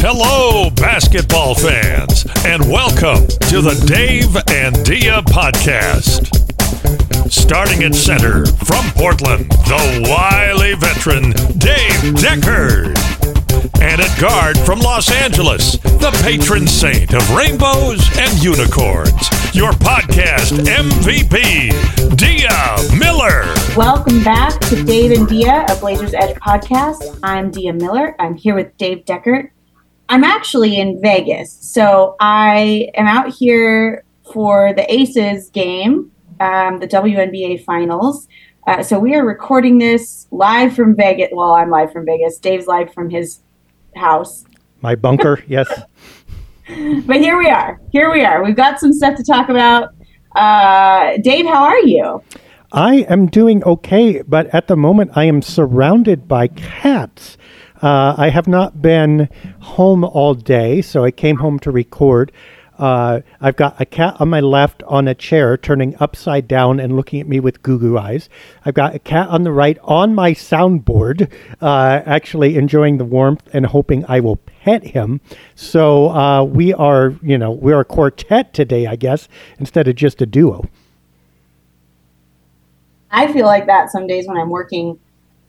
Hello, basketball fans, and welcome to the Dave and Dia podcast. Starting at center from Portland, the wily veteran Dave Deckard. And at guard from Los Angeles, the patron saint of rainbows and unicorns, your podcast MVP, Dia Miller. Welcome back to Dave and Dia, a Blazers Edge podcast. I'm Dia Miller. I'm here with Dave Deckard. I'm actually in Vegas, so I am out here for the Aces game, um, the WNBA Finals. Uh, so we are recording this live from Vegas. Well, I'm live from Vegas. Dave's live from his house. My bunker, yes. But here we are. Here we are. We've got some stuff to talk about. Uh, Dave, how are you? I am doing okay, but at the moment I am surrounded by cats. Uh, I have not been home all day, so I came home to record. Uh, I've got a cat on my left on a chair turning upside down and looking at me with goo goo eyes. I've got a cat on the right on my soundboard, uh, actually enjoying the warmth and hoping I will pet him. So uh, we are, you know, we're a quartet today, I guess, instead of just a duo. I feel like that some days when I'm working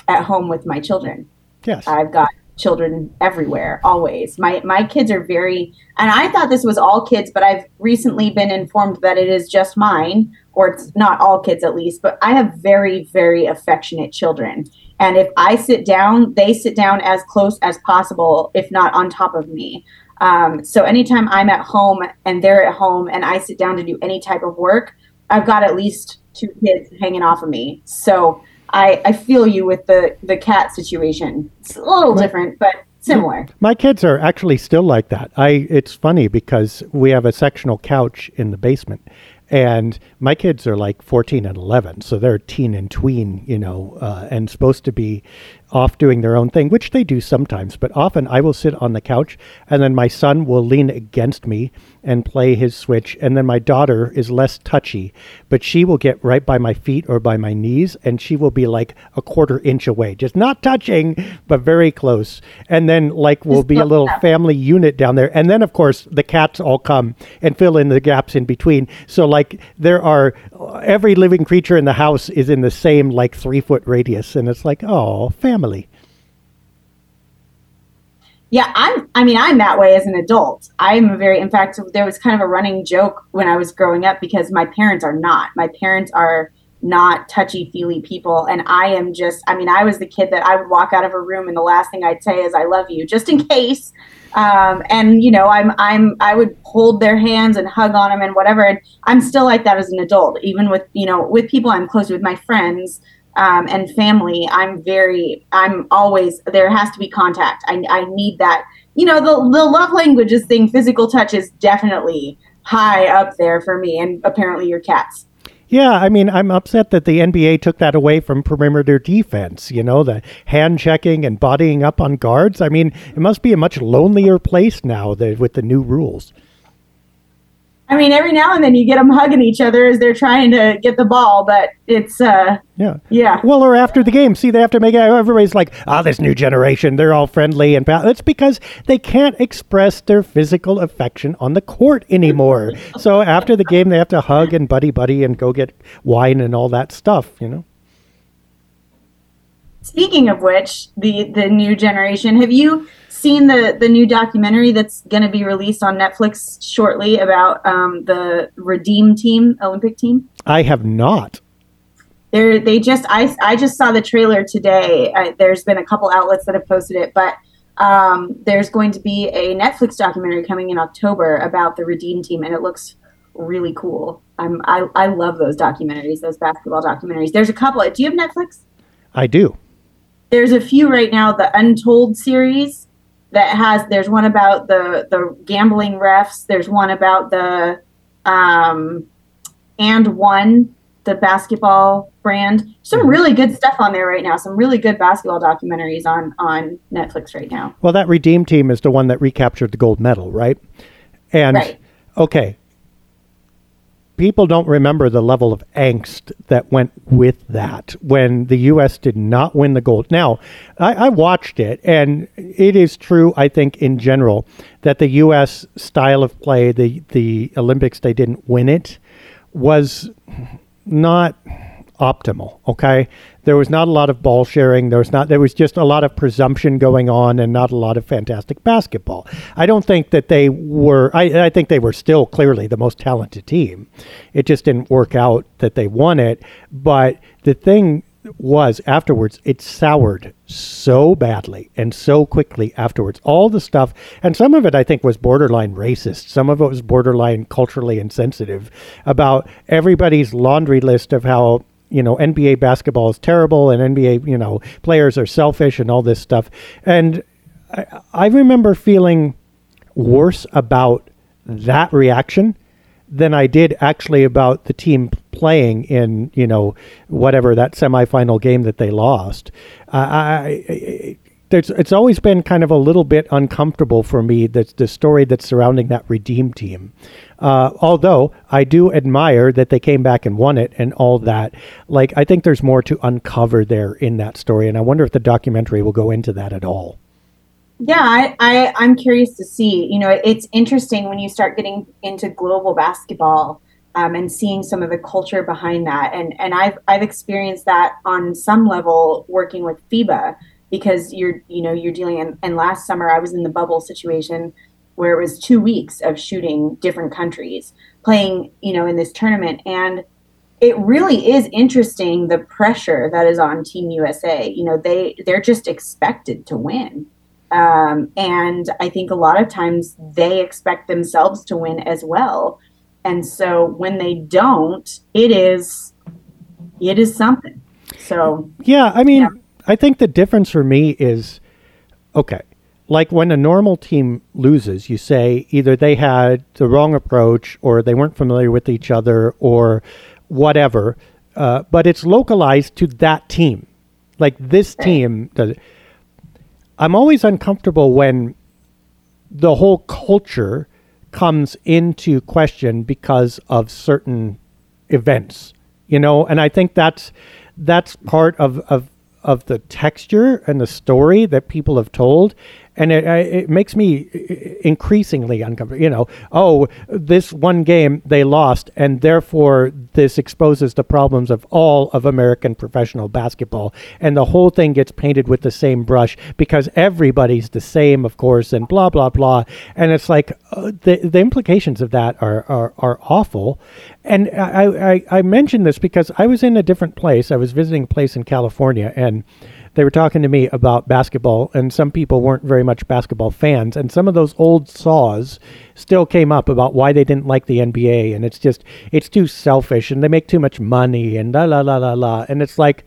at home with my children. Yes. I've got children everywhere, always. My my kids are very and I thought this was all kids, but I've recently been informed that it is just mine, or it's not all kids at least, but I have very, very affectionate children. And if I sit down, they sit down as close as possible, if not on top of me. Um, so anytime I'm at home and they're at home and I sit down to do any type of work, I've got at least two kids hanging off of me. So I, I feel you with the, the cat situation. It's a little different, but similar. My kids are actually still like that. I it's funny because we have a sectional couch in the basement and my kids are like 14 and 11 so they're teen and tween you know uh, and supposed to be off doing their own thing which they do sometimes but often i will sit on the couch and then my son will lean against me and play his switch and then my daughter is less touchy but she will get right by my feet or by my knees and she will be like a quarter inch away just not touching but very close. And then like we'll be a little family unit down there. And then of course the cats all come and fill in the gaps in between. So like there are every living creature in the house is in the same like three foot radius and it's like oh family Yeah, I'm. I mean, I'm that way as an adult. I'm a very. In fact, there was kind of a running joke when I was growing up because my parents are not. My parents are not touchy feely people, and I am just. I mean, I was the kid that I would walk out of a room and the last thing I'd say is "I love you," just in case. Um, and you know, I'm. I'm. I would hold their hands and hug on them and whatever. And I'm still like that as an adult, even with you know, with people I'm close with, my friends um, and family, I'm very, I'm always, there has to be contact. I, I need that. You know, the, the love languages thing, physical touch is definitely high up there for me, and apparently your cats. Yeah, I mean, I'm upset that the NBA took that away from perimeter defense, you know, the hand checking and bodying up on guards. I mean, it must be a much lonelier place now that, with the new rules. I mean, every now and then you get them hugging each other as they're trying to get the ball, but it's uh, Yeah. yeah. Well, or after the game, see, they have to make everybody's like, ah, this new generation, they're all friendly and pal-. It's because they can't express their physical affection on the court anymore. so after the game, they have to hug and buddy buddy and go get wine and all that stuff, you know. Speaking of which, the the new generation, have you seen the the new documentary that's going to be released on Netflix shortly about um, the Redeem team, Olympic team? I have not. They're, they just I, I just saw the trailer today. I, there's been a couple outlets that have posted it, but um, there's going to be a Netflix documentary coming in October about the Redeem team, and it looks really cool. I'm, I I love those documentaries, those basketball documentaries. There's a couple. Do you have Netflix? I do. There's a few right now. The Untold series that has. There's one about the the gambling refs. There's one about the um, and one the basketball brand. Some really good stuff on there right now. Some really good basketball documentaries on on Netflix right now. Well, that Redeem team is the one that recaptured the gold medal, right? And Right. okay, people don't remember the level of angst that went with that when the U.S. did not win the gold. Now, I, I, watched it, and it is true, I think, in general, that the U.S. style of play, the, the Olympics, they didn't win it, was not optimal. Okay, there was not a lot of ball sharing. There was not. There was just a lot of presumption going on, and not a lot of fantastic basketball. I don't think that they were. I, I think they were still clearly the most talented team. It just didn't work out that they won it. But the thing was afterwards it soured so badly and so quickly afterwards all the stuff and some of it i think was borderline racist some of it was borderline culturally insensitive about everybody's laundry list of how you know NBA basketball is terrible and NBA you know players are selfish and all this stuff. And I, I remember feeling worse about that reaction than I did actually about the team playing in you know whatever that semifinal game that they lost. Uh, I, I, there's it's always been kind of a little bit uncomfortable for me that the story that's surrounding that redeem team. Uh, although I do admire that they came back and won it and all that. Like I think there's more to uncover there in that story, and I wonder if the documentary will go into that at all. Yeah, I, I I'm curious to see. You know, it's interesting when you start getting into global basketball. Um, and seeing some of the culture behind that, and and I've I've experienced that on some level working with FIBA, because you're you know you're dealing in, and last summer i was in the bubble situation where it was two weeks of shooting different countries playing you know in this tournament. And it really is interesting the pressure that is on team usa you know they they're just expected to win. Um, and i think a lot of times they expect themselves to win as well. And so when they don't it is it is something. So yeah i mean yeah I think the difference for me is okay. Like when a normal team loses, you say either they had the wrong approach or they weren't familiar with each other or whatever, uh, but it's localized to that team. Like this team does. I'm always uncomfortable when the whole culture comes into question because of certain events, you know, and I think that's that's part of, of of the texture and the story that people have told and it, it makes me increasingly uncomfortable. You know, oh, this one game they lost, and therefore this exposes the problems of all of American professional basketball, and the whole thing gets painted with the same brush because everybody's the same, of course, and blah blah blah. And it's like uh, the the implications of that are are, are awful. And I, I I mentioned this because I was in a different place. I was visiting a place in California, and they were talking to me about basketball, and some people weren't very much basketball fans, and some of those old saws still came up about why they didn't like the NBA, and it's just it's too selfish, and they make too much money, and la la la la la, and it's like,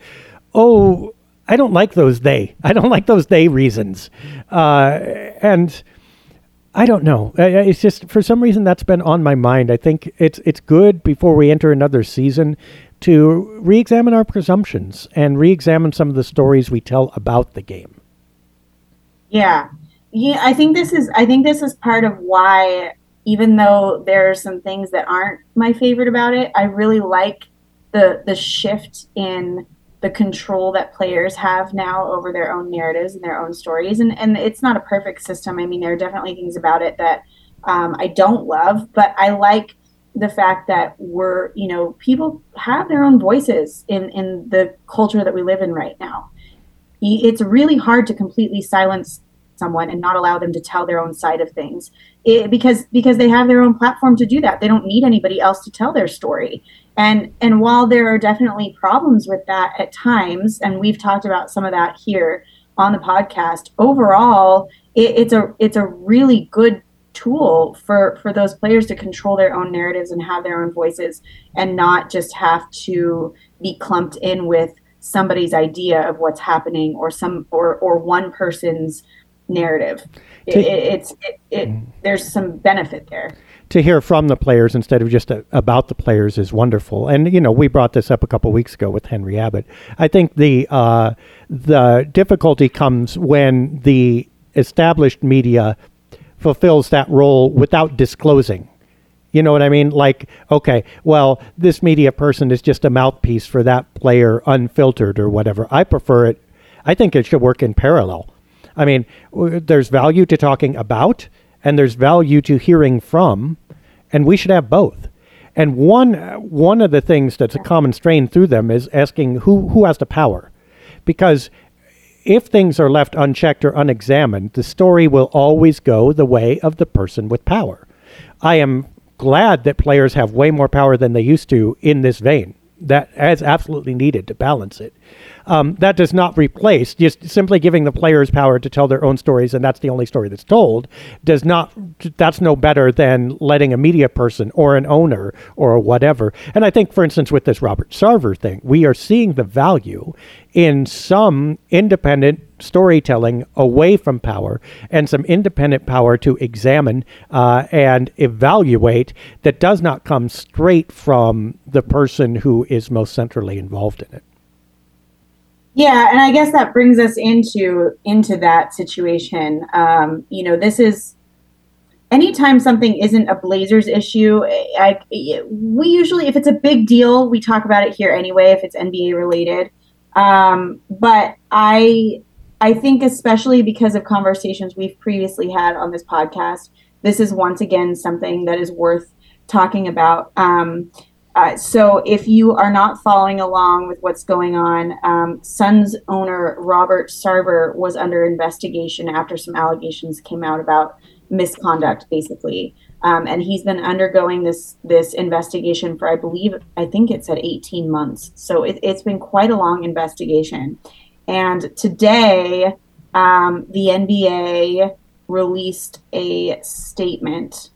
oh, I don't like those they, I don't like those they reasons, uh, and. I don't know. It's just for some reason that's been on my mind. I think it's it's good before we enter another season to re examine our presumptions and re examine some of the stories we tell about the game. Yeah. Yeah, I think this is I think this is part of why even though there are some things that aren't my favorite about it, I really like the the shift in the control that players have now over their own narratives and their own stories. And and it's not a perfect system. I mean, there are definitely things about it that um, I don't love, but I like the fact that we're you know people have their own voices in in the culture that we live in right now. It's really hard to completely silence someone and not allow them to tell their own side of things. It, because because they have their own platform to do that. They don't need anybody else to tell their story. And and while there are definitely problems with that at times and we've talked about some of that here on the podcast overall it, it's a it's a really good tool for for those players to control their own narratives and have their own voices and not just have to be clumped in with somebody's idea of what's happening or some or or one person's narrative. It, it, it's it, it, mm. there's some benefit there. To hear from the players instead of just a, about the players is wonderful. And you know we brought this up a couple weeks ago with henry abbott. I think the uh, the difficulty comes when the established media fulfills that role without disclosing You know what I mean? Like, okay, well, this media person is just a mouthpiece for that player, unfiltered or whatever. I prefer it. I think it should work in parallel. I mean, there's value to talking about, and there's value to hearing from, and we should have both. And one one of the things that's a common strain through them is asking who who has the power, because if things are left unchecked or unexamined, the story will always go the way of the person with power. I am glad that players have way more power than they used to in this vein. That is absolutely needed to balance it. Um, that does not replace just simply giving the players power to tell their own stories, and that's the only story that's told. Does not that's no better than letting a media person or an owner or whatever. And I think, for instance, with this Robert Sarver thing, we are seeing the value in some independent storytelling away from power and some independent power to examine uh, and evaluate that does not come straight from the person who is most centrally involved in it. Yeah, and I guess that brings us into into that situation. Um, you know, this is anytime something isn't a Blazers issue. I, we usually, if it's a big deal, we talk about it here anyway. If it's NBA related, um, but I I think especially because of conversations we've previously had on this podcast, this is once again something that is worth talking about. Um, uh, so if you are not following along with what's going on, um, Suns owner Robert Sarver was under investigation after some allegations came out about misconduct, basically. Um, and he's been undergoing this this investigation for, I believe, I think it said 18 months. So it, has been quite a long investigation. And today, um, the NBA released a statement.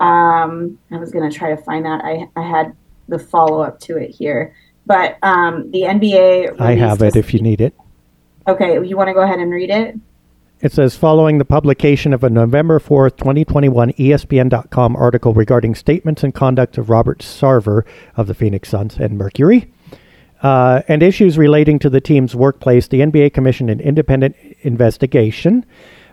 Um, I was going to try to find that. I, I had the follow up to it here. But um, the NBA. I have it if you need it. Okay, you want to go ahead and read it? It says following the publication of a November 4th, 2021 ESPN.com article regarding statements and conduct of Robert Sarver of the Phoenix Suns and Mercury uh, and issues relating to the team's workplace, the NBA commissioned an independent investigation.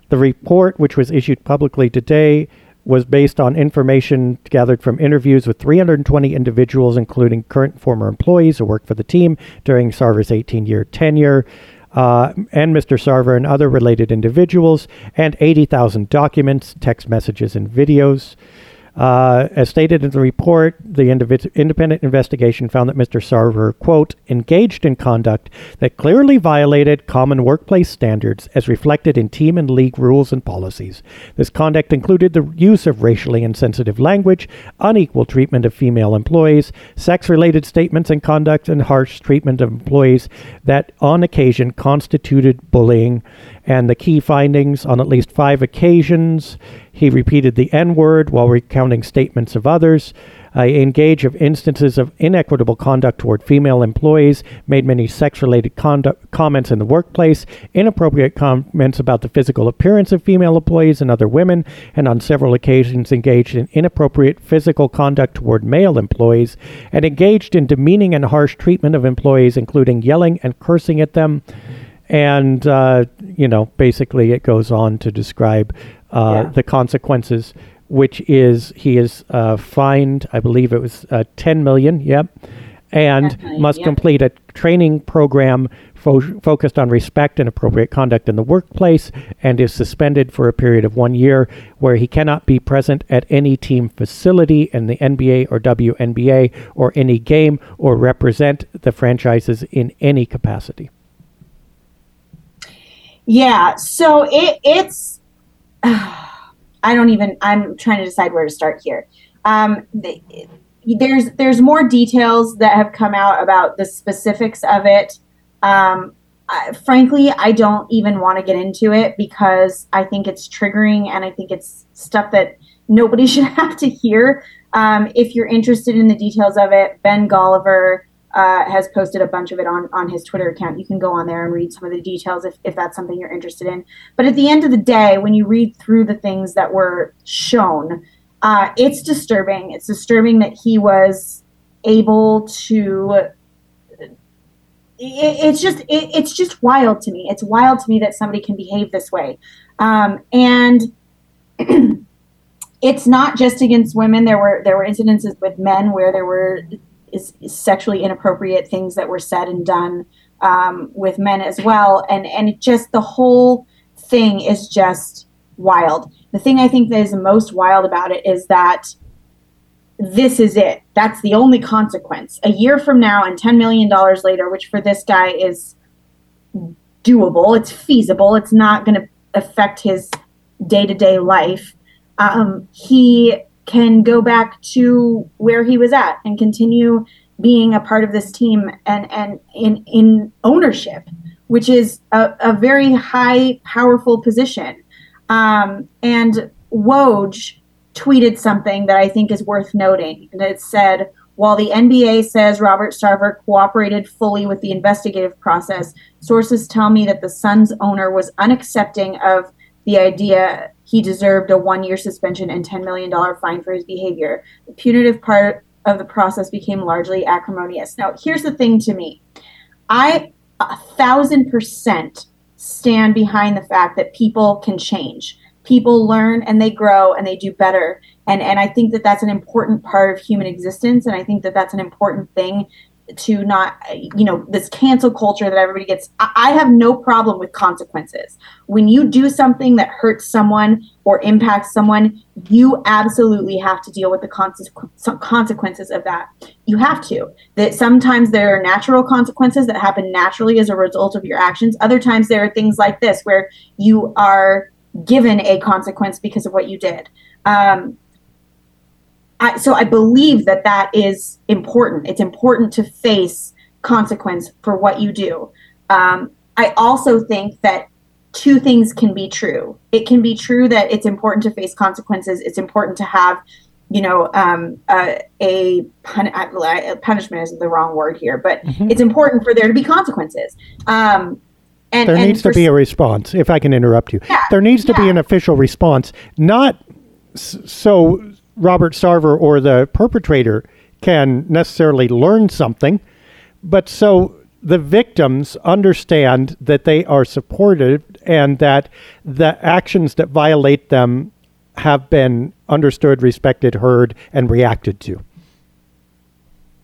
The report, which was issued publicly today, was based on information gathered from interviews with 320 individuals, including current and former employees who worked for the team during Sarver's 18 year tenure. Uh, and Mr. Sarver and other related individuals, and 80,000 documents, text messages, and videos. Uh, as stated in the report, the independent investigation found that Mr. Sarver, quote, engaged in conduct that clearly violated common workplace standards as reflected in team and league rules and policies. This conduct included the use of racially insensitive language, unequal treatment of female employees, sex related statements and conduct, and harsh treatment of employees that on occasion constituted bullying and the key findings on at least five occasions. He repeated the N word while recounting statements of others. Uh, engage of instances of inequitable conduct toward female employees, made many sex related comments in the workplace, inappropriate comments about the physical appearance of female employees and other women, and on several occasions engaged in inappropriate physical conduct toward male employees, and engaged in demeaning and harsh treatment of employees, including yelling and cursing at them. And, uh, you know, basically it goes on to describe uh, yeah. the consequences, which is he is uh, fined, I believe it was uh, 10 million, yep, and must complete a training program fo- focused on respect and appropriate conduct in the workplace and is suspended for a period of one year where he cannot be present at any team facility in the NBA or WNBA or any game or represent the franchises in any capacity. Yeah, so it it's I don't even I'm trying to decide where to start here. Um, the, there's there's more details that have come out about the specifics of it. Um, I, frankly, I don't even want to get into it because I think it's triggering and I think it's stuff that nobody should have to hear. Um, if you're interested in the details of it, Ben Golliver uh, has posted a bunch of it on, on his Twitter account. You can go on there and read some of the details if, if that's something you're interested in. But at the end of the day, when you read through the things that were shown, uh, it's disturbing. It's disturbing that he was able to. It, it's just it, it's just wild to me. It's wild to me that somebody can behave this way, um, and it's not just against women. There were there were incidences with men where there were is, sexually inappropriate things that were said and done um, with men as well, and and it just the whole thing is just wild. The thing I think that is the most wild about it is that this is it. That's the only consequence. A year from now and $10 million later, which for this guy is doable, it's feasible, it's not going to affect his day to day life, um, he can go back to where he was at and continue being a part of this team and, and in, in ownership, which is a, a very high, powerful position. Um, and Woj tweeted something that I think is worth noting. And it said, while the NBA says Robert Sarver cooperated fully with the investigative process, sources tell me that the Suns owner was unaccepting of the idea he deserved a one year suspension and $10 million fine for his behavior. The punitive part of the process became largely acrimonious. Now, here's the thing to me I a thousand percent stand behind the fact that people can change. People learn and they grow and they do better. And, and I think that that's an important part of human existence. And I think that that's an important thing to not you know this cancel culture that everybody gets I, have no problem with consequences. When you do something that hurts someone or impacts someone you absolutely have to deal with the consequences of that. You have to. That sometimes there are natural consequences that happen naturally as a result of your actions. Other times there are things like this where you are given a consequence because of what you did. Um, I, so I believe that that is important. It's important to face consequence for what you do. Um, I also think that two things can be true. It can be true that it's important to face consequences. It's important to have, you know, um, a, a pun- punishment is the wrong word here, but mm-hmm. it's important for there to be consequences. Um, and, there and needs to be a response. If I can interrupt you, yeah, there needs to yeah. be an official response, not so Robert Sarver or the perpetrator can necessarily learn something, but so the victims understand that they are supported and that the actions that violate them have been understood, respected, heard, and reacted to.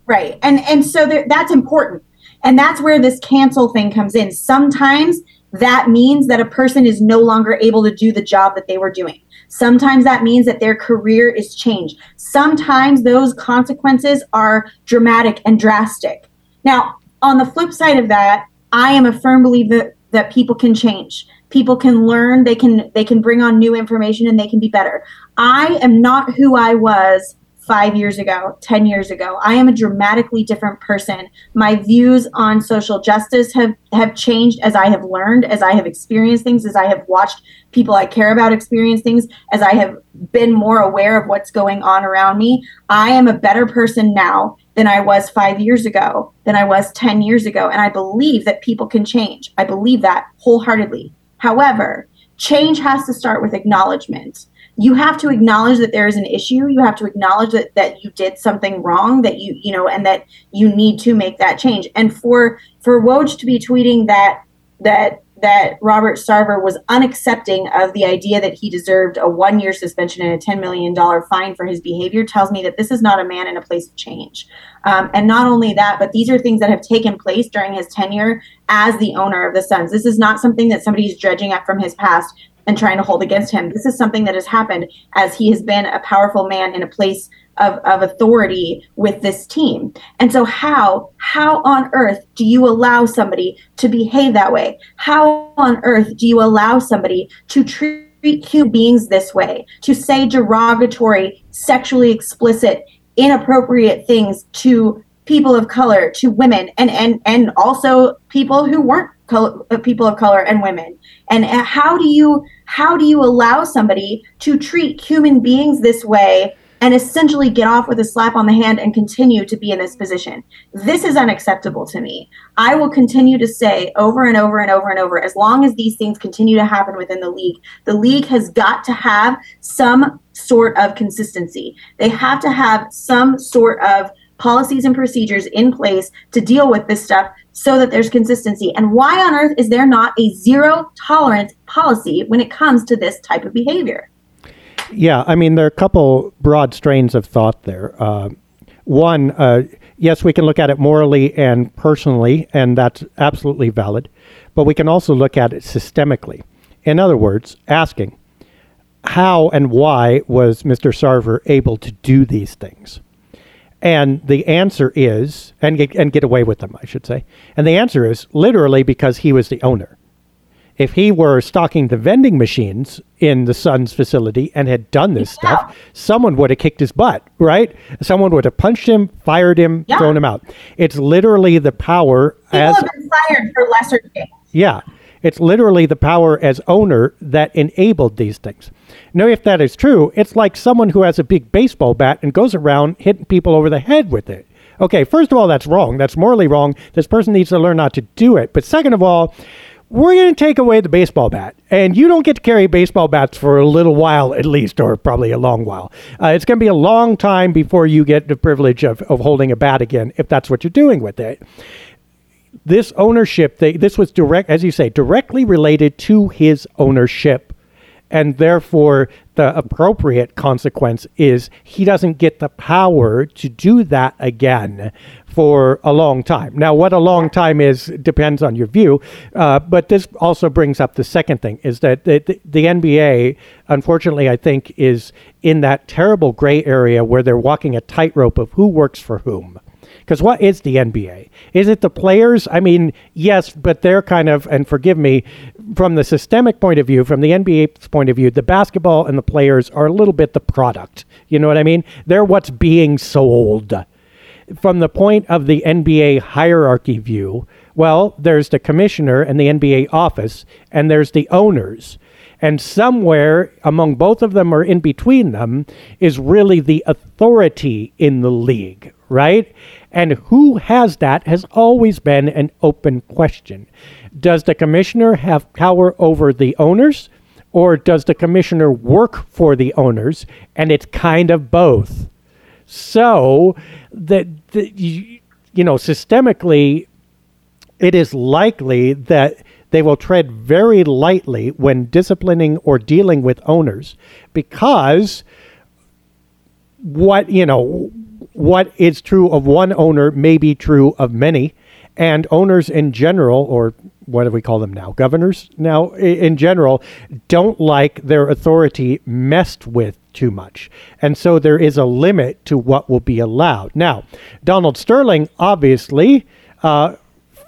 Right, and and so there, that's important, and that's where this cancel thing comes in. Sometimes that means that a person is no longer able to do the job that they were doing. Sometimes that means that their career is changed. Sometimes those consequences are dramatic and drastic. Now, on the flip side of that, I am a firm believer that people can change. People can learn, they can they can bring on new information and they can be better. I am not who I was five years ago, 10 years ago. I am a dramatically different person. My views on social justice have, have changed as I have learned, as I have experienced things, as I have watched people I care about experience things, as I have been more aware of what's going on around me. I am a better person now than I was five years ago, than I was 10 years ago. And I believe that people can change. I believe that wholeheartedly. However, change has to start with acknowledgement you have to acknowledge that there is an issue you have to acknowledge that that you did something wrong that you you know and that you need to make that change and for for woj to be tweeting that that that Robert Sarver was unaccepting of the idea that he deserved a one year suspension and a $10 million fine for his behavior tells me that this is not a man in a place of change. Um, and not only that, but these are things that have taken place during his tenure as the owner of the Suns. This is not something that somebody's dredging up from his past and trying to hold against him. This is something that has happened as he has been a powerful man in a place of, of authority with this team. And so how how on earth do you allow somebody to behave that way? How on earth do you allow somebody to treat human beings this way, to say derogatory, sexually explicit, inappropriate things to people of color, to women, and and and also people who weren't color, uh, people of color and women? And uh, how do you how do you allow somebody to treat human beings this way and essentially get off with a slap on the hand and continue to be in this position. This is unacceptable to me. I will continue to say over and over and over and over as long as these things continue to happen within the league, the league has got to have some sort of consistency. They have to have some sort of policies and procedures in place to deal with this stuff so that there's consistency. And why on earth is there not a zero tolerance policy when it comes to this type of behavior? Yeah, I mean, there are a couple broad strains of thought there. Uh, one, uh, yes, we can look at it morally and personally, and that's absolutely valid, but we can also look at it systemically. In other words, asking, how and why was Mr. Sarver able to do these things? And the answer is, and get, and get away with them, I should say. And the answer is literally because he was the owner. If he were stocking the vending machines in the Suns facility and had done this yeah. stuff, someone would have kicked his butt, right? Someone would have punched him, fired him, yeah. thrown him out. It's literally the power People as have been fired for lesser things. Yeah. It's literally the power as owner that enabled these things. Now, if that is true, it's like someone who has a big baseball bat and goes around hitting people over the head with it. Okay, first of all, that's wrong. That's morally wrong. This person needs to learn not to do it. But second of all, we're going to take away the baseball bat, and you don't get to carry baseball bats for a little while at least, or probably a long while. Uh, it's going to be a long time before you get the privilege of, of holding a bat again, if that's what you're doing with it. This ownership, they, this was direct, as you say, directly related to his ownership and therefore the appropriate consequence is he doesn't get the power to do that again for a long time. Now, what a long time is depends on your view, uh, but this also brings up the second thing: is that the, the, the NBA, unfortunately, I think, is in that terrible gray area where they're walking a tightrope of who works for whom. Because what is the NBA? Is it the players? I mean, yes, but they're kind of, and forgive me, from the systemic point of view, from the NBA's point of view, the basketball and the players are a little bit the product. You know what I mean? They're what's being sold. From the point of the NBA hierarchy view, well, there's the commissioner and the NBA office, and there's the owners. And somewhere among both of them or in between them is really the authority in the league, right? And who has that has always been an open question. Does the commissioner have power over the owners, or does the commissioner work for the owners? And it's kind of both. So that, you, know, systemically, it is likely that they will tread very lightly when disciplining or dealing with owners because what you know what is true of one owner may be true of many, and owners in general, or what do we call them now? Governors now, in general, don't like their authority messed with too much. And so there is a limit to what will be allowed. Now, Donald Sterling obviously uh,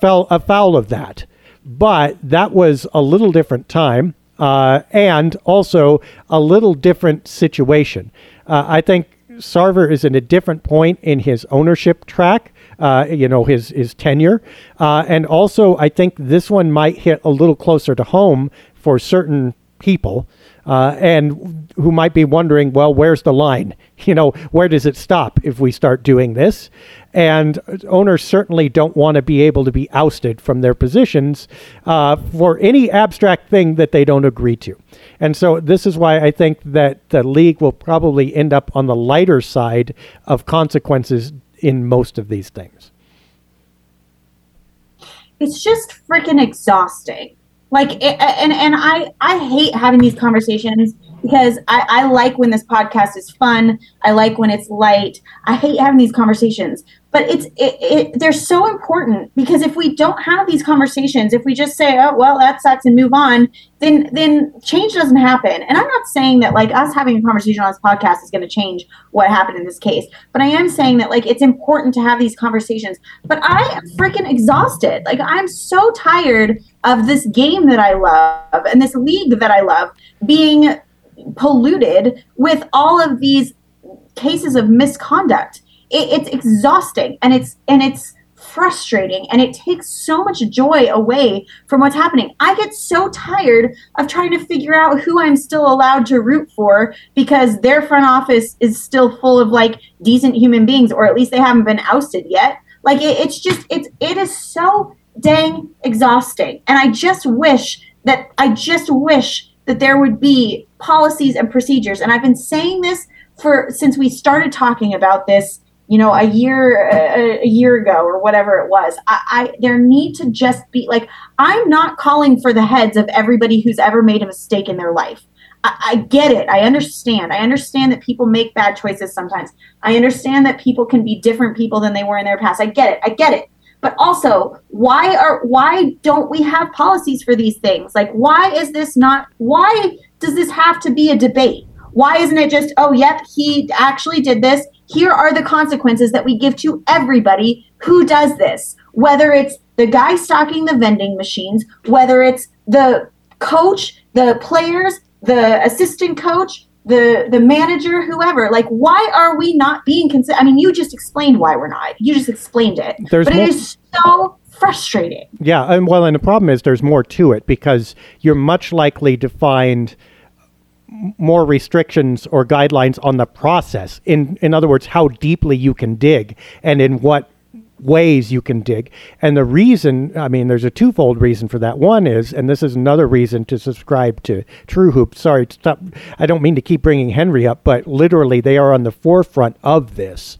fell afoul of that, but that was a little different time. Uh, and also a little different situation. Uh, I think Sarver is in a different point in his ownership track. Uh, you know his his tenure, uh, and also I think this one might hit a little closer to home for certain people. Uh, and who might be wondering, well, where's the line? You know, where does it stop if we start doing this? And owners certainly don't want to be able to be ousted from their positions uh, for any abstract thing that they don't agree to. And so this is why I think that the league will probably end up on the lighter side of consequences in most of these things. It's just freaking exhausting. Like, and and I I hate having these conversations because I, I like when this podcast is fun. I like when it's light. I hate having these conversations but it's it, it, they're so important because if we don't have these conversations if we just say oh well that sucks and move on then then change doesn't happen. And i'm not saying that like us having a conversation on this podcast is going to change what happened in this case but i am saying that like it's important to have these conversations. But i am freaking exhausted. Like i'm so tired of this game that i love and this league that i love being polluted with all of these cases of misconduct it, it's exhausting and it's and it's frustrating and it takes so much joy away from what's happening. I get so tired of trying to figure out who I'm still allowed to root for because their front office is still full of like decent human beings or at least they haven't been ousted yet. Like it, it's just it's it is so dang exhausting. And I just wish that I just wish that there would be policies and procedures and I've been saying this for since we started talking about this you know a year a, a, year ago or whatever it was I, I there need to just be like i'm not calling for the heads of everybody who's ever made a mistake in their life I, I get it. I understand. I understand that people make bad choices sometimes. I understand that people can be different people than they were in their past. I get it. I get it but also why are why don't we have policies for these things like why is this not why does this have to be a debate why isn't it just oh yep he actually did this here are the consequences that we give to everybody who does this whether it's the guy stocking the vending machines whether it's the coach the players the assistant coach the the manager whoever. Like why are we not being considered i mean you just explained why we're not. You just explained it. There's but more- it is so frustrating. Yeah and well and the problem is there's more to it because you're much likely to find more restrictions or guidelines on the process in in other words how deeply you can dig and in what ways you can dig. And the reason, I mean, there's a twofold reason for that. One is, and this is another reason to subscribe to True Hoop. Sorry, stop. I don't mean to keep bringing Henry up, but literally they are on the forefront of this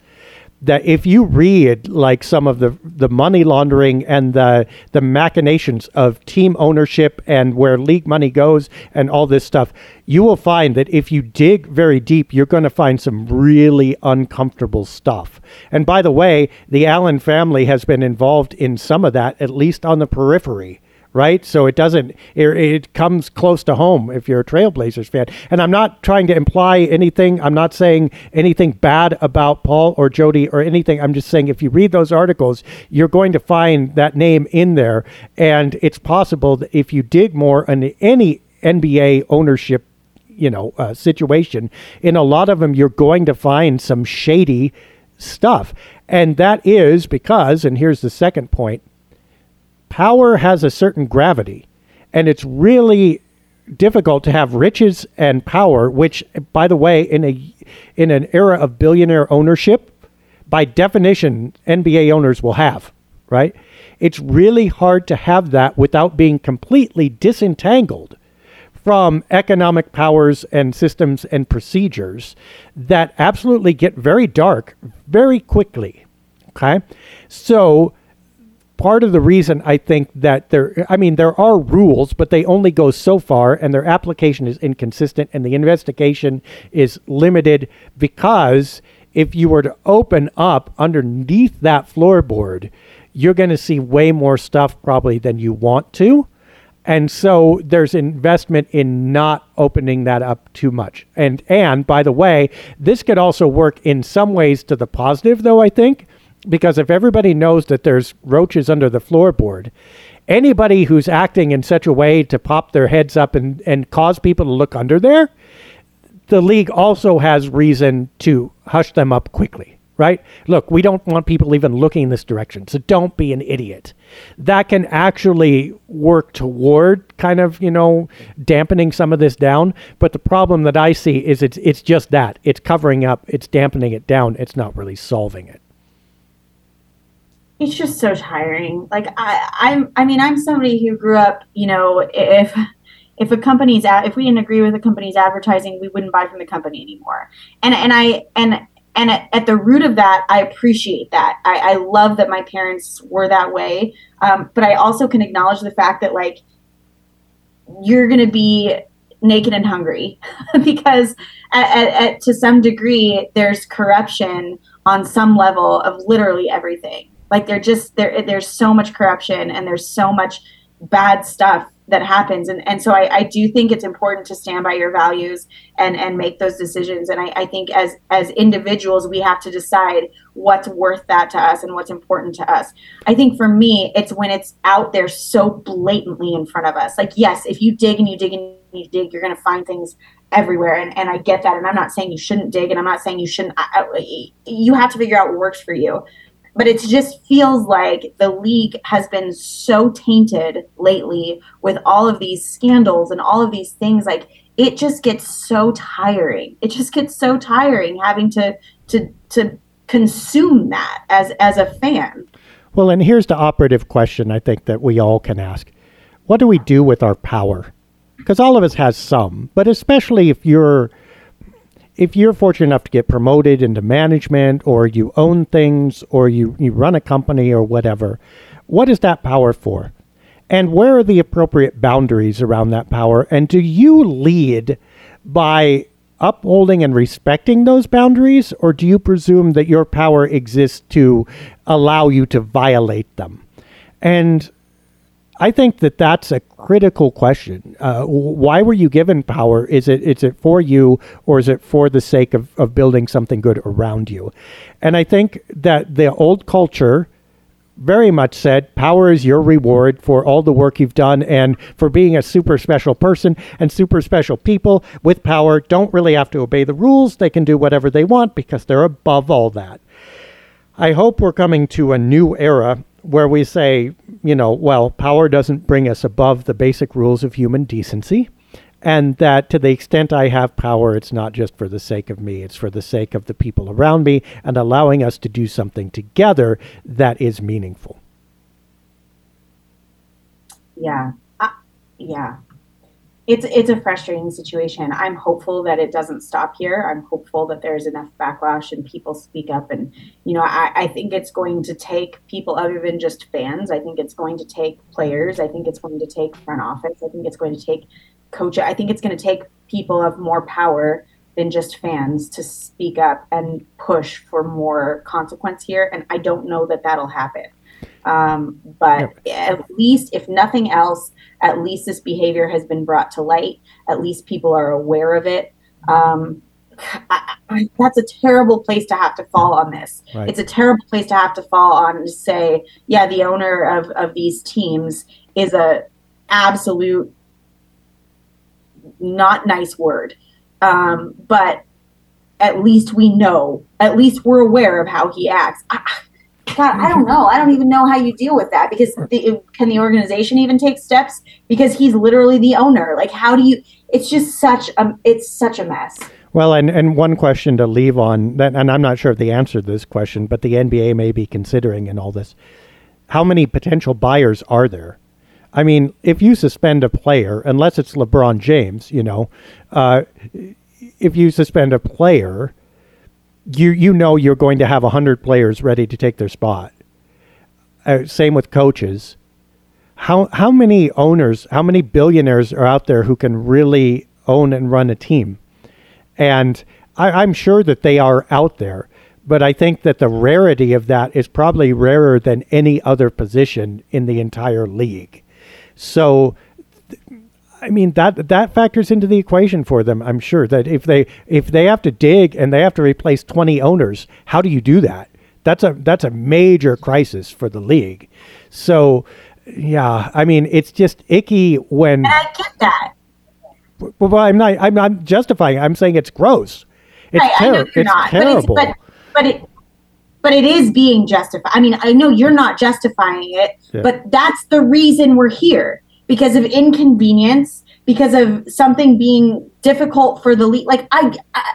that if you read like some of the the money laundering and the the machinations of team ownership and where league money goes and all this stuff you will find that if you dig very deep you're going to find some really uncomfortable stuff. And by the way the allen family has been involved in some of that at least on the periphery right? So it doesn't, it, it, comes close to home if you're a Trailblazers fan. And I'm not trying to imply anything. I'm not saying anything bad about Paul or Jody or anything. I'm just saying if you read those articles, you're going to find that name in there. And it's possible that if you dig more on any NBA ownership, you know, uh, situation, in a lot of them, you're going to find some shady stuff. And that is because, and here's the second point power has a certain gravity, and it's really difficult to have riches and power, which, by the way, in a in an era of billionaire ownership, by definition, NBA owners will have, right? It's really hard to have that without being completely disentangled from economic powers and systems and procedures that absolutely get very dark very quickly. Okay. So part of the reason I think that there, I mean, there are rules, but they only go so far, and their application is inconsistent, and the investigation is limited because if you were to open up underneath that floorboard, you're going to see way more stuff probably than you want to. And so there's investment in not opening that up too much. And and by the way, this could also work in some ways to the positive though I think because if everybody knows that there's roaches under the floorboard, anybody who's acting in such a way to pop their heads up and, and cause people to look under there, the league also has reason to hush them up quickly, right? Look, we don't want people even looking in this direction, so don't be an idiot. That can actually work toward kind of, you know, dampening some of this down. But the problem that I see is it's it's just that. It's covering up, it's dampening it down, it's not really solving it it's just so tiring. Like I, I'm, I mean, I'm somebody who grew up, you know, if if a company's if we didn't agree with a company's advertising, we wouldn't buy from the company anymore. And and I and and at, at the root of that, I appreciate that. I, I love that my parents were that way. Um, but I also can acknowledge the fact that like you're going to be naked and hungry because at, at, at, to some degree there's corruption on some level of literally everything like they're just there. There's so much corruption and there's so much bad stuff that happens. And, and so I, I do think it's important to stand by your values and and make those decisions. And I, I think as as individuals we have to decide what's worth that to us and what's important to us. I think for me it's when it's out there so blatantly in front of us. Like yes if you dig and you dig and you dig you're going to find things everywhere. And, and i get that. And i'm not saying you shouldn't dig and i'm not saying you shouldn't I, you have to figure out what works for you but it just feels like the league has been so tainted lately with all of these scandals and all of these things. Like it just gets so tiring. It just gets so tiring having to to to consume that as as a fan. Well and here's the operative question i think that we all can ask. What do we do with our power? Because all of us has some but especially if you're if you're fortunate enough to get promoted into management or you own things or you, you run a company or whatever, what is that power for? And where are the appropriate boundaries around that power? And do you lead by upholding and respecting those boundaries, or do you presume that your power exists to allow you to violate them? And I think that that's a critical question. Uh, why were you given power? Is it is it for you, or is it for the sake of, of building something good around you? And I think that the old culture very much said power is your reward for all the work you've done and for being a super special person and super special people with power don't really have to obey the rules. They can do whatever they want because they're above all that. I hope we're coming to a new era where we say, you know, well, power doesn't bring us above the basic rules of human decency. And that to the extent I have power, it's not just for the sake of me, it's for the sake of the people around me and allowing us to do something together that is meaningful. Yeah. Uh, yeah it's it's a frustrating situation. I'm hopeful that it doesn't stop here. I'm hopeful that there's enough backlash and people speak up. And you know, I, I think it's going to take people other than just fans. I think it's going to take players. I think it's going to take front office. I think it's going to take coach. I think it's going to take people of more power than just fans to speak up and push for more consequence here. And I don't know that that'll happen. Um, but at least, if nothing else, at least this behavior has been brought to light. At least people are aware of it. Um, I, I, that's a terrible place to have to fall on this. Right. It's a terrible place to have to fall on to say, yeah, the owner of, of these teams is a absolute not nice word. Um, but at least we know, at least we're aware of how he acts. I, God, I don't know. I don't even know how you deal with that because the, can the organization even take steps because he's literally the owner? Like, how do you? It's just such a it's such a mess. Well, and, and one question to leave on that, and I'm not sure if they answered this question, but the NBA may be considering in all this. How many potential buyers are there? I mean, if you suspend a player, unless it's LeBron James, you know, uh, if you suspend a player, you you know you're going to have 100 players ready to take their spot. Uh, same with coaches. How how many owners, how many billionaires are out there who can really own and run a team? And I, I'm sure that they are out there, but I think that the rarity of that is probably rarer than any other position in the entire league. So I mean that that factors into the equation for them. I'm sure that if they if they have to dig and they have to replace 20 owners, how do you do that? That's a that's a major crisis for the league. So, yeah, I mean it's just icky when. And I get that. Well, I'm not. I'm not justifying. I'm saying it's gross. It's, right, ter- it's not, terrible. But, it's, but, but it but it is being justified. I mean, I know you're not justifying it, yeah. but that's the reason we're here because of inconvenience, because of something being difficult for the league. Like I, I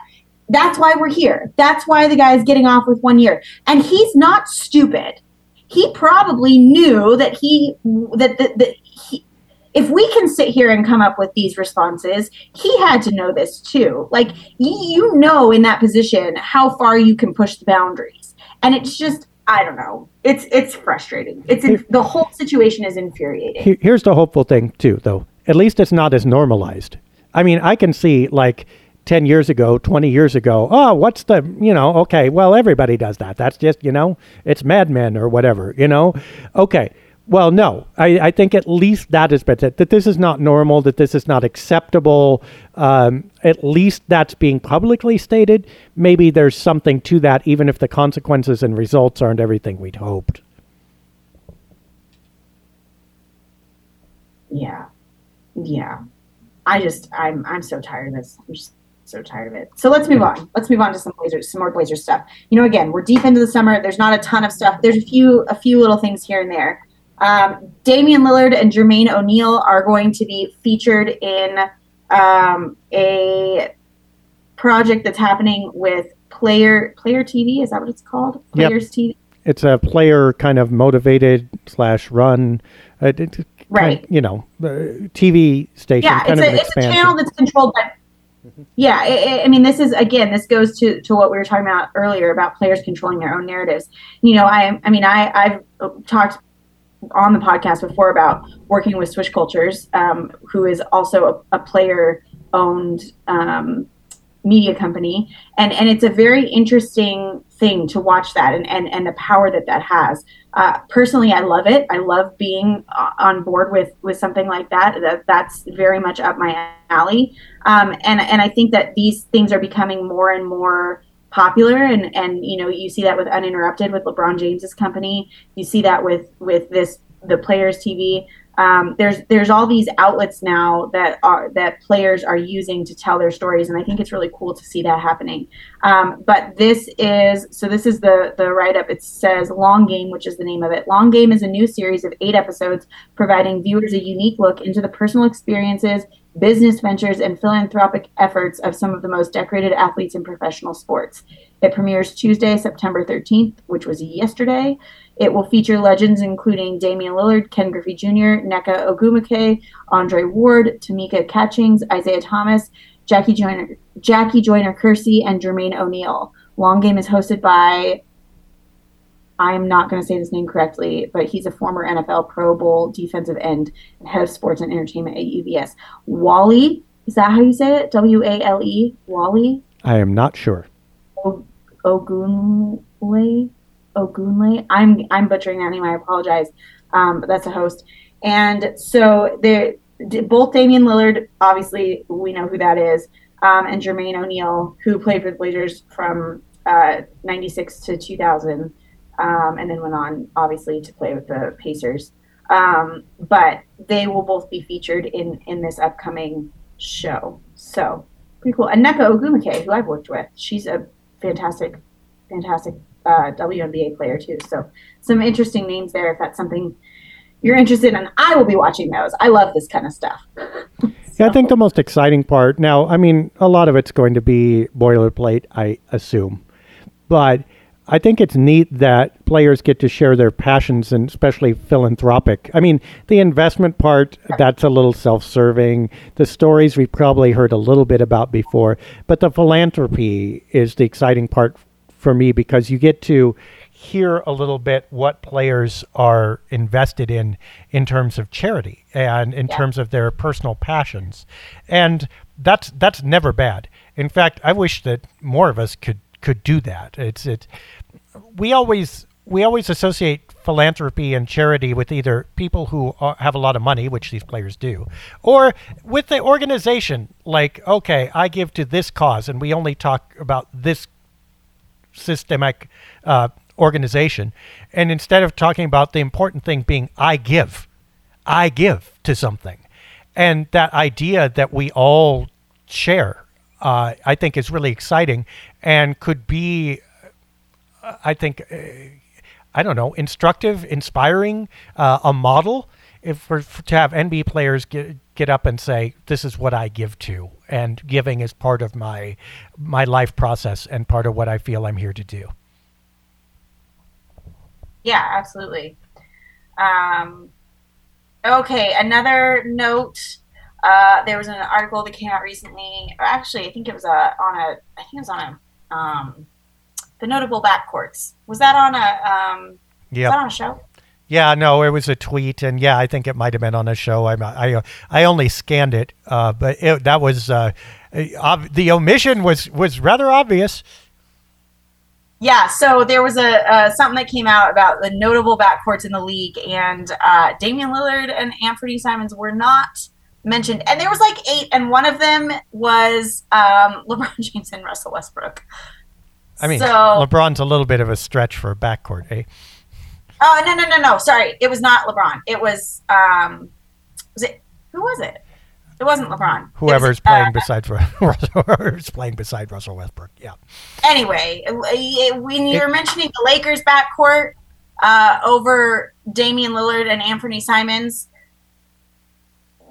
that's why we're here. That's why the guy is getting off with one year. And he's not stupid. He probably knew that he that that, that he if we can sit here and come up with these responses, he had to know this too. Like you know in that position how far you can push the boundaries. And it's just I don't know. It's it's frustrating. It's the whole situation is infuriating. Here's the hopeful thing too, though. At least it's not as normalized. I mean, I can see like 10 years ago, 20 years ago, oh, what's the, you know, okay, well, everybody does that. That's just, you know, it's madmen or whatever, you know? Okay. Well, no, I, I think at least that said that this is not normal, that this is not acceptable. Um, at least that's being publicly stated. Maybe there's something to that, even if the consequences and results aren't everything we'd hoped. Yeah, yeah. I just, I'm, I'm so tired of this. I'm just so tired of it. So let's move on. Let's move on to some Blazers, some more blazer stuff. You know, again, we're deep into the summer. There's not a ton of stuff. There's a few, a few little things here and there. Um, Damian Lillard and Jermaine O'Neal are going to be featured in um, a project that's happening with Player Player TV. Is that what it's called? Players yep. TV. It's a player kind of motivated slash run. Uh, right. Kind, you know, TV station. Yeah, it's, a, it's a channel that's controlled by yeah, it, I mean, this is again, this goes to to what we were talking about earlier about players controlling their own narratives. You know, I, I mean, I, I've talked on the podcast before about working with Swish Cultures, um, who is also a, a player owned um, media company, and and it's a very interesting thing to watch that and and, and the power that that has. Uh, personally, I love it. I love being uh, on board with with something like that. That that's very much up my alley. Um, and and I think that these things are becoming more and more popular and and you know you see that with uninterrupted with lebron james's company. You see that with with this the players tv um, there's there's all these outlets now that are that players are using to tell their stories, and I think it's really cool to see that happening. Um, but this is so this is the the write up. It says Long Game, which is the name of it. Long Game is a new series of eight episodes, providing viewers a unique look into the personal experiences, business ventures, and philanthropic efforts of some of the most decorated athletes in professional sports. It premieres Tuesday, September 13th, which was yesterday. It will feature legends including Damian Lillard, Ken Griffey Jr., Nneka Ogwumike, Andre Ward, Tamika Catchings, Isaiah Thomas, Jackie Joyner, Jackie Joyner Kersee, and Jermaine O'Neal. Long Game is hosted by I'm not going to say this name correctly, but he's a former NFL Pro Bowl defensive end and head of sports and entertainment at UBS. Wally, is that how you say it? W A L E? Wally? I am not sure. Ogunle? Ogunle. I'm I'm butchering that name. I apologize. Um, but that's a host. And so they both Damian Lillard, obviously we know who that is, um, and Jermaine O'Neal, who played for the Blazers from uh, 96 to 2000, um, and then went on obviously to play with the Pacers. Um, but they will both be featured in in this upcoming show. So pretty cool. And Nneka Ogwumike, who I've worked with, she's a fantastic, fantastic uh, WNBA player too. So some interesting names there if that's something you're interested in. I will be watching those. I love this kind of stuff. so. Yeah, I think the most exciting part now, I mean, a lot of it's going to be boilerplate, I assume. But I think it's neat that players get to share their passions and especially philanthropic. I mean, the investment part, that's a little self serving. The stories we've probably heard a little bit about before, but the philanthropy is the exciting part for me because you get to hear a little bit what players are invested in in terms of charity and in yeah. terms of their personal passions. And that's that's never bad. In fact, I wish that more of us could could do that. It's it. We always we always associate philanthropy and charity with either people who are, have a lot of money, which these players do, or with the organization. Like, okay, I give to this cause, and we only talk about this systemic uh, organization. And instead of talking about the important thing being, I give, I give to something, and that idea that we all share uh, I think is really exciting and could be, uh, I think, uh, I don't know, instructive, inspiring, uh, a model if for, for, to have NBA players get get up and say, "This is what I give to," and giving is part of my my life process and part of what I feel I'm here to do. Yeah, absolutely. Um, okay, another note uh, there was an article that came out recently. Actually, I think it was a, on a. I think it was on a. Um, the notable backcourts. Was that on a? Um, yeah. on a show? Yeah, no, it was a tweet, and yeah, I think it might have been on a show. I I, I only scanned it, uh, but it, that was uh, ob- the omission was was rather obvious. Yeah, so there was a uh, something that came out about the notable backcourts in the league, and uh, Damian Lillard and Anfernee Simons were not mentioned, and there was like eight, and one of them was um, LeBron James and Russell Westbrook. I mean, so, LeBron's a little bit of a stretch for a backcourt, eh? Oh no no no no! Sorry, it was not LeBron. It was um, was it who was it? It wasn't LeBron. Whoever's was, playing uh, beside whoever's playing beside Russell Westbrook. Yeah. Anyway, when you're it, mentioning the Lakers backcourt uh, over Damian Lillard and Anfernee Simons,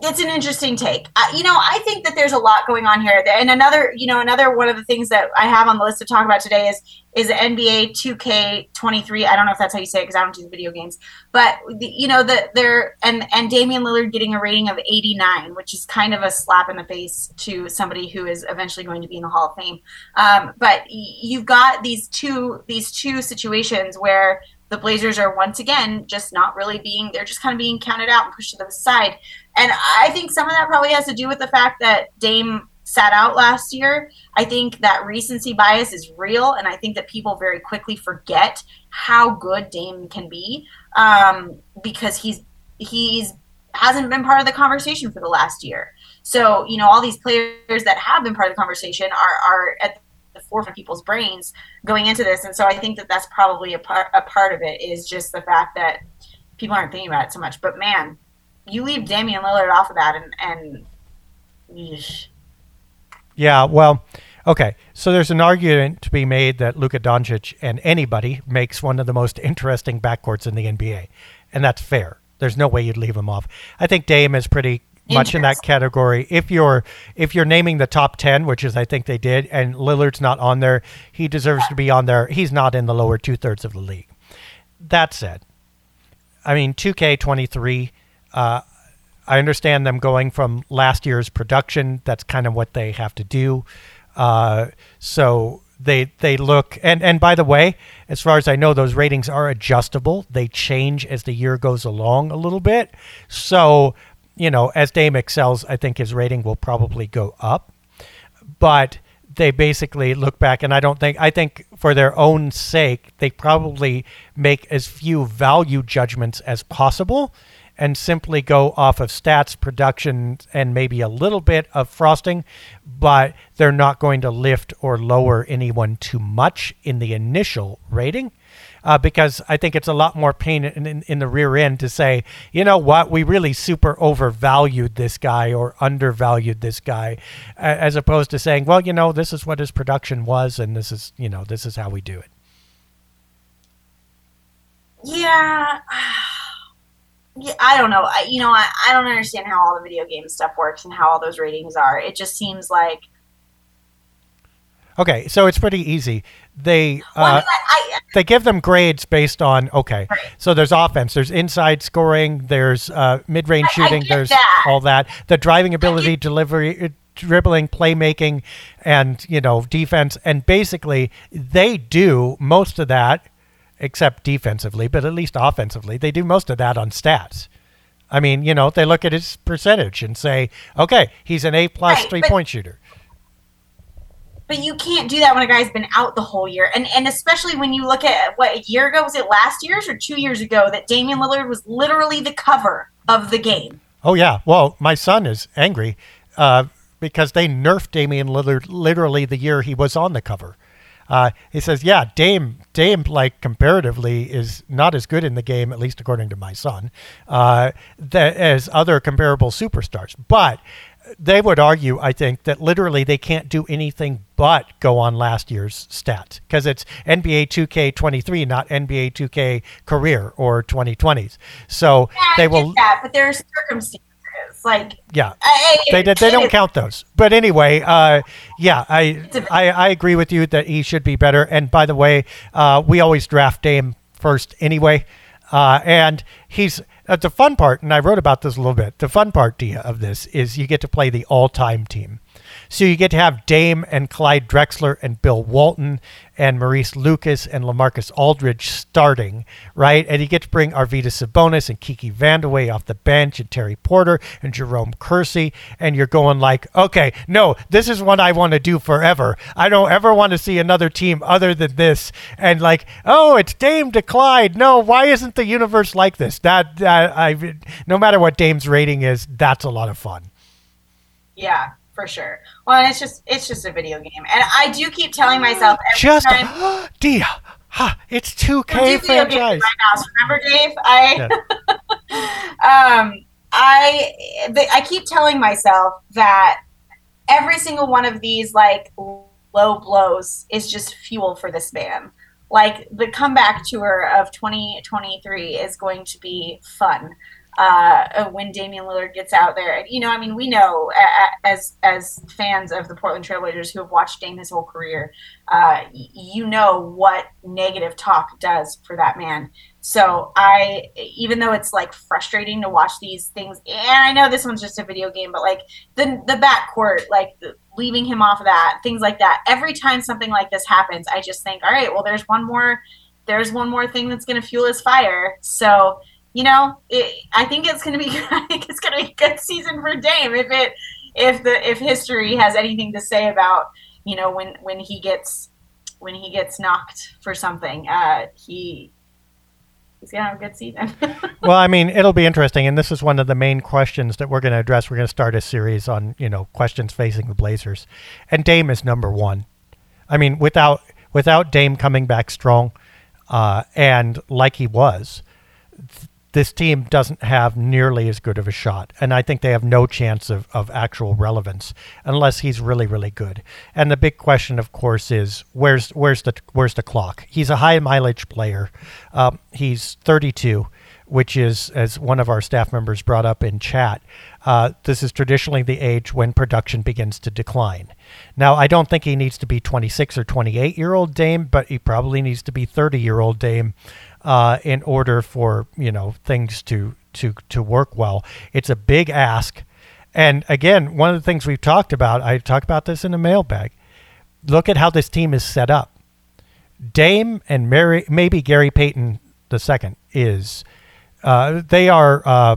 it's an interesting take. You know, I think that there's a lot going on here. And another, you know, another one of the things that I have on the list to talk about today is is NBA 2K23. I don't know if that's how you say it because I don't do the video games. But the, you know, the there and and Damian Lillard getting a rating of 89, which is kind of a slap in the face to somebody who is eventually going to be in the Hall of Fame. Um, but you've got these two these two situations where the Blazers are once again just not really being they're just kind of being counted out and pushed to the side. And I think some of that probably has to do with the fact that Dame sat out last year. I think that recency bias is real, and I think that people very quickly forget how good Dame can be um, because he's he's hasn't been part of the conversation for the last year. So you know, all these players that have been part of the conversation are are at the forefront of people's brains going into this, and so I think that that's probably a part a part of it is just the fact that people aren't thinking about it so much. But man, you leave Damian Lillard off of that, and and. Yeah, well, okay. So there's an argument to be made that Luka Doncic and anybody makes one of the most interesting backcourts in the NBA, and that's fair. There's no way you'd leave him off. I think Dame is pretty much in that category. If you're if you're naming the top ten, which is I think they did, and Lillard's not on there, he deserves to be on there. He's not in the lower two thirds of the league. That said, I mean, 2K23. Uh, I understand them going from last year's production. That's kind of what they have to do. Uh, so they they look and and by the way, as far as I know, those ratings are adjustable. They change as the year goes along a little bit. So you know, as Dame excels, I think his rating will probably go up. But they basically look back, and I don't think I think for their own sake, they probably make as few value judgments as possible and simply go off of stats, production, and maybe a little bit of frosting, but they're not going to lift or lower anyone too much in the initial rating. Uh, because I think it's a lot more pain in, in, in, the rear end to say, you know what, we really super overvalued this guy or undervalued this guy, as opposed to saying, well, you know, this is what his production was, and this is, you know, this is how we do it. Yeah. Yeah, I don't know. I, you know, I, I don't understand how all the video game stuff works and how all those ratings are. It just seems like. Okay, so it's pretty easy. They uh, I, they give them grades based on okay. Right. So there's offense, there's inside scoring, there's uh, mid range shooting, there's that. all that. The driving ability, delivery, uh, dribbling, playmaking, and you know defense, and basically they do most of that except defensively, but at least offensively, they do most of that on stats. I mean, you know, they look at his percentage and say, okay, he's an A plus right, three point shooter. But you can't do that when a guy's been out the whole year, and and especially when you look at what a year ago was it last year's or two years ago that Damian Lillard was literally the cover of the game. Oh yeah, well, my son is angry uh, because they nerfed Damian Lillard literally the year he was on the cover. Uh, he says, "Yeah, Dame, Dame, like comparatively, is not as good in the game, at least according to my son, uh, that, as other comparable superstars. But they would argue, I think, that literally they can't do anything but go on last year's stats because it's NBA 2K23, not NBA 2K Career or 2020s. So yeah, they will. That, but there are circumstances like yeah, I, they they don't count those. But anyway, uh, yeah, I, I I agree with you that he should be better. And by the way, uh, we always draft Dame first anyway, uh, and he's uh, the fun part. And I wrote about this a little bit. The fun part, Dia, of this is you get to play the all-time team. So you get to have Dame and Clyde Drexler and Bill Walton and Maurice Lucas and Lamarcus Aldridge starting, right? And you get to bring Arvydas Sabonis and Kiki Vandeweghe off the bench and Terry Porter and Jerome Kersey. And you're going like, okay, no, this is what I want to do forever. I don't ever want to see another team other than this. And like, oh, it's Dame to Clyde. No, why isn't the universe like this? That, that I, no matter what Dame's rating is, that's a lot of fun. Yeah, for sure. Well, it's just it's just a video game, and I do keep telling myself just time, Dia, huh, it's two K franchise right remember, Dave? I yeah. um I I keep telling myself that every single one of these like low blows is just fuel for this man. Like the comeback tour of 2023 is going to be fun uh, when Damian Lillard gets out there. You know, I mean, we know as as fans of the Portland Trailblazers who have watched Dame his whole career, uh, you know what negative talk does for that man. So I, even though it's like frustrating to watch these things, and I know this one's just a video game, but like the the backcourt, like leaving him off of that, things like that. Every time something like this happens, I just think, all right, well, there's one more, there's one more thing that's going to fuel his fire. So you know, it, I think it's to be I think it's to be a good season for Dame if it if the if history has anything to say about you know when when he gets when he gets knocked for something, uh, he he's gonna have a good season. well, I mean, it'll be interesting, and this is one of the main questions that we're going to address. We're going to start a series on you know questions facing the Blazers, and Dame is number one. I mean, without without Dame coming back strong, uh, and like he was, this team doesn't have nearly as good of a shot. And I think they have no chance of, of actual relevance unless he's really, really good. And the big question, of course, is where's where's the where's the clock? He's a high mileage player. Um, he's 32 which is, as one of our staff members brought up in chat, uh, this is traditionally the age when production begins to decline. Now, I don't think he needs to be 26 or 28 year old Dame, but he probably needs to be 30 year old Dame uh, in order for you know things to to to work well. It's a big ask, and again, one of the things we've talked about, I talk about this in the mailbag. Look at how this team is set up. Dame and Mary, maybe Gary Payton the second is uh, they are uh,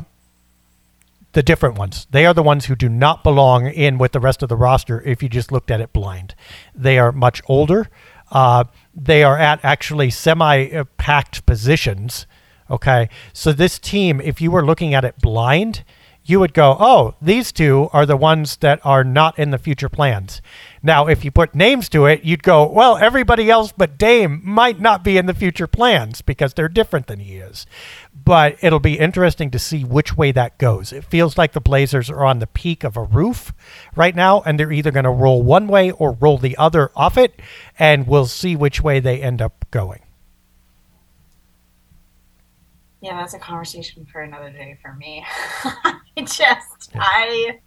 the different ones. They are the ones who do not belong in with the rest of the roster if you just looked at it blind. They are much older. Uh, they are at actually semi packed positions. Okay. So this team, if you were looking at it blind, you would go, oh, these two are the ones that are not in the future plans. Now, if you put names to it, you'd go, well, everybody else but Dame might not be in the future plans because they're different than he is. But it'll be interesting to see which way that goes. It feels like the Blazers are on the peak of a roof right now, and they're either going to roll one way or roll the other off it, and we'll see which way they end up going. Yeah, that's a conversation for another day for me. I just yeah. I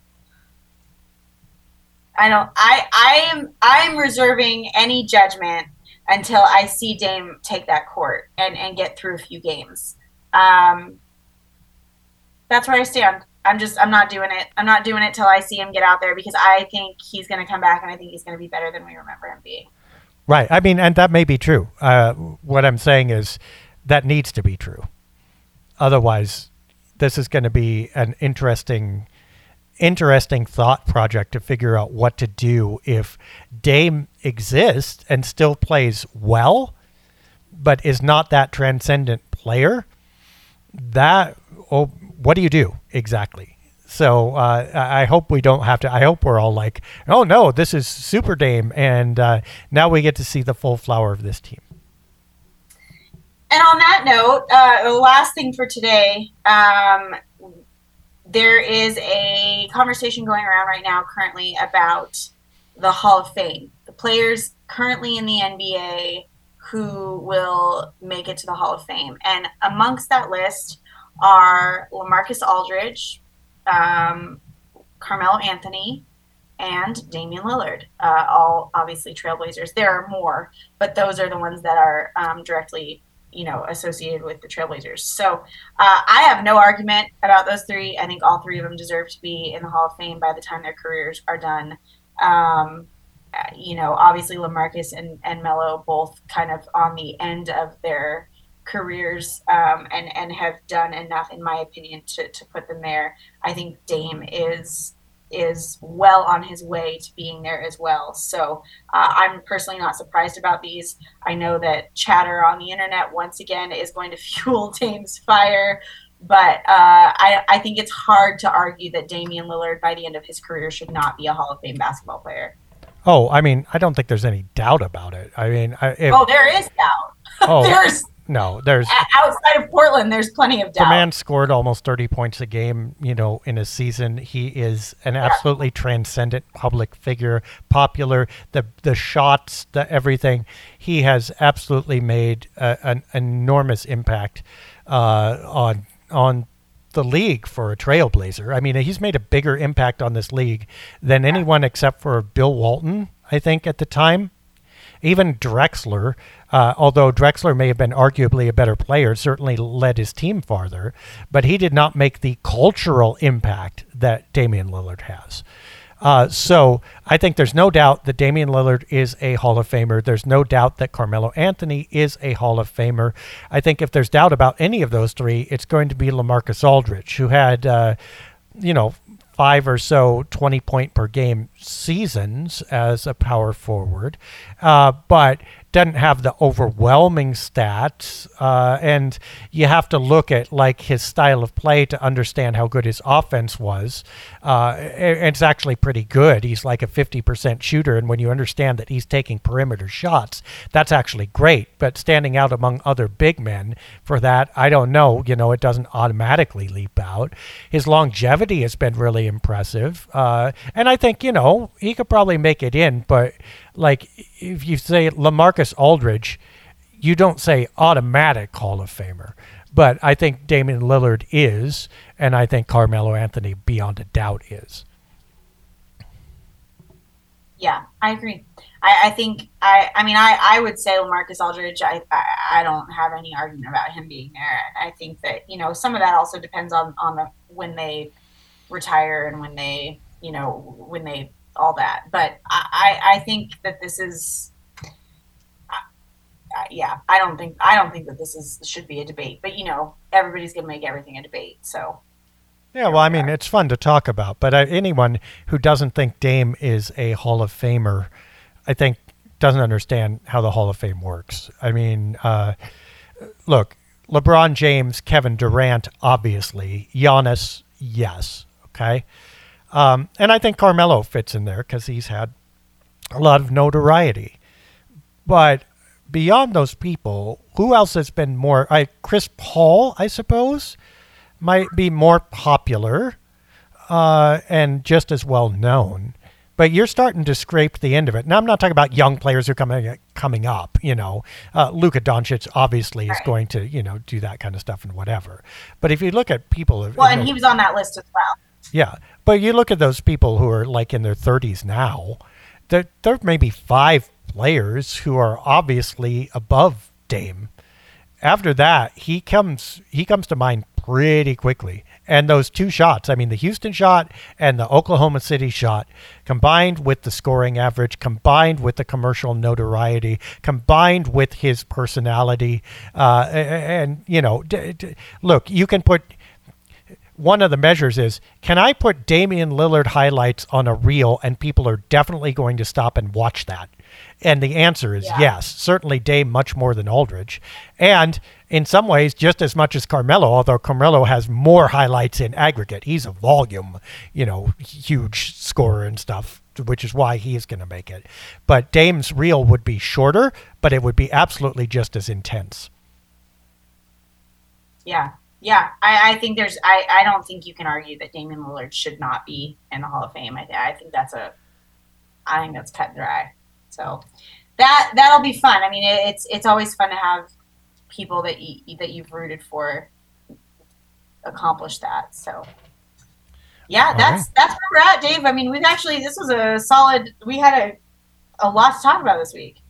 I don't I I am I'm reserving any judgment until I see Dame take that court and and get through a few games. Um that's where I stand. I'm just I'm not doing it. I'm not doing it till I see him get out there because I think he's going to come back and I think he's going to be better than we remember him being. Right. I mean, and that may be true. Uh, what I'm saying is that needs to be true. Otherwise, this is going to be an interesting interesting thought project to figure out what to do if Dame exists and still plays well, but is not that transcendent player. That oh, what do you do exactly? So uh, I hope we don't have to. I hope we're all like, oh no, this is Super Dame, and uh, now we get to see the full flower of this team and on that note, uh, the last thing for today, um, there is a conversation going around right now currently about the Hall of Fame. The players currently in the NBA who will make it to the Hall of Fame. And amongst that list are Lamarcus Aldridge, um, Carmelo Anthony, and Damian Lillard, uh, all obviously Trailblazers. There are more, but those are the ones that are um, directly you know, associated with the Trailblazers. So uh, I have no argument about those three. I think all three of them deserve to be in the Hall of Fame by the time their careers are done. Um, uh, you know, obviously Lamarcus and, and Melo both kind of on the end of their careers um, and, and have done enough, in my opinion, to, to put them there. I think Dame is is well on his way to being there as well. So uh, I'm personally not surprised about these. I know that chatter on the internet once again is going to fuel Dame's fire, but uh, I, I think it's hard to argue that Damian Lillard by the end of his career should not be a Hall of Fame basketball player. Oh, I mean, I don't think there's any doubt about it. I mean, I, if, oh, there is doubt. Oh, there's no, there's outside of Portland. There's plenty of doubt. The man scored almost 30 points a game. You know, in a season, he is an absolutely yeah. transcendent public figure, popular. The the shots, the everything. He has absolutely made a, an enormous impact uh, on on the league for a trailblazer. I mean, he's made a bigger impact on this league than anyone except for Bill Walton, I think, at the time. Even Drexler, uh, although Drexler may have been arguably a better player, certainly led his team farther, but he did not make the cultural impact that Damian Lillard has. Uh, so I think there's no doubt that Damian Lillard is a Hall of Famer. There's no doubt that Carmelo Anthony is a Hall of Famer. I think if there's doubt about any of those three, it's going to be Lamarcus Aldridge, who had, uh, you know, five or so 20 point per game seasons as a power forward, uh, but doesn't have the overwhelming stats. Uh, and you have to look at like his style of play to understand how good his offense was. Uh, it's actually pretty good. He's like a 50% shooter. And when you understand that he's taking perimeter shots, that's actually great. But standing out among other big men for that, I don't know. You know, it doesn't automatically leap out. His longevity has been really impressive. Uh, and I think, you know, he could probably make it in, but like if you say Lamarcus Aldridge, you don't say automatic Hall of Famer. But I think Damian Lillard is, and I think Carmelo Anthony, beyond a doubt, is. Yeah, I agree. I, I think I I mean I, I would say Lamarcus Aldridge. I, I, I don't have any argument about him being there. I think that you know some of that also depends on on the when they retire and when they you know when they all that. But I, I think that this is, yeah, I don't think I don't think that this is should be a debate. But you know, everybody's gonna make everything a debate. So. Yeah, well, I mean, it's fun to talk about, but uh, anyone who doesn't think Dame is a Hall of Famer, I think, doesn't understand how the Hall of Fame works. I mean, uh, look, LeBron James, Kevin Durant, obviously, Giannis, yes, okay. Um, and I think Carmelo fits in there because he's had a lot of notoriety. But beyond those people, who else has been more? I Chris Paul, I suppose, might be more popular uh, and just as well known. But you're starting to scrape the end of it. Now I'm not talking about young players who are coming coming up. You know, uh, Luka Doncic obviously is going to you know do that kind of stuff and whatever. But if you look at people, well, and know, he was on that list as well. Yeah, but you look at those people who are like in their 30s now. There, there may be five players who are obviously above Dame. After that, he comes he comes to mind pretty quickly. And those two shots, I mean, the Houston shot and the Oklahoma City shot, combined with the scoring average, combined with the commercial notoriety, combined with his personality, uh, and, you know, d- d- look, you can put one of the measures is can I put Damian Lillard highlights on a reel and people are definitely going to stop and watch that? And the answer is yeah. yes. Certainly Dame much more than Aldridge. And in some ways just as much as Carmelo, although Carmelo has more highlights in aggregate. He's a volume, you know, huge scorer and stuff, which is why he is going to make it. But Dame's reel would be shorter, but it would be absolutely just as intense. Yeah, yeah, I, I, think there's. I, I don't think you can argue that Damian Lillard should not be in the Hall of Fame. I, I think that's a. I think that's cut and dry. So that that'll be fun. I mean, it, it's it's always fun to have people that you that you've rooted for accomplish that. So yeah, All that's right. that's where we're at, Dave. I mean, we've actually this was a solid. We had a a lot to talk about this week.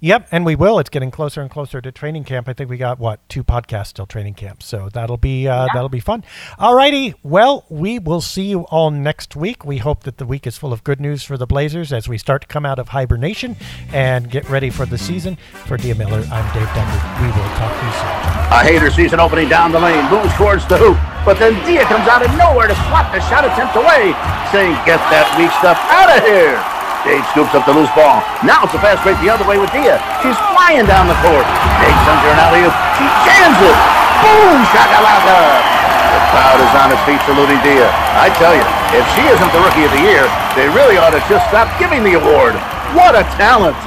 Yep, and we will. It's getting closer and closer to training camp. I think we got what two podcasts till training camp, so that'll be uh, yeah. that'll be fun. Alrighty, well, we will see you all next week. We hope that the week is full of good news for the Blazers as we start to come out of hibernation and get ready for the season. For Dia Miller, I'm Dave Denver. We will talk to you soon. A hater sees an opening down the lane, moves towards the hoop, but then Dia comes out of nowhere to swat the shot attempt away, saying, "Get that weak stuff out of here." Dave scoops up the loose ball. Now it's a fast break the other way with Dia. She's flying down the court. Dave sends her an alley-oop. She jams it. Boom! Shakalaka! The crowd is on its feet saluting Dia. I tell you, if she isn't the Rookie of the Year, they really ought to just stop giving the award. What a talent!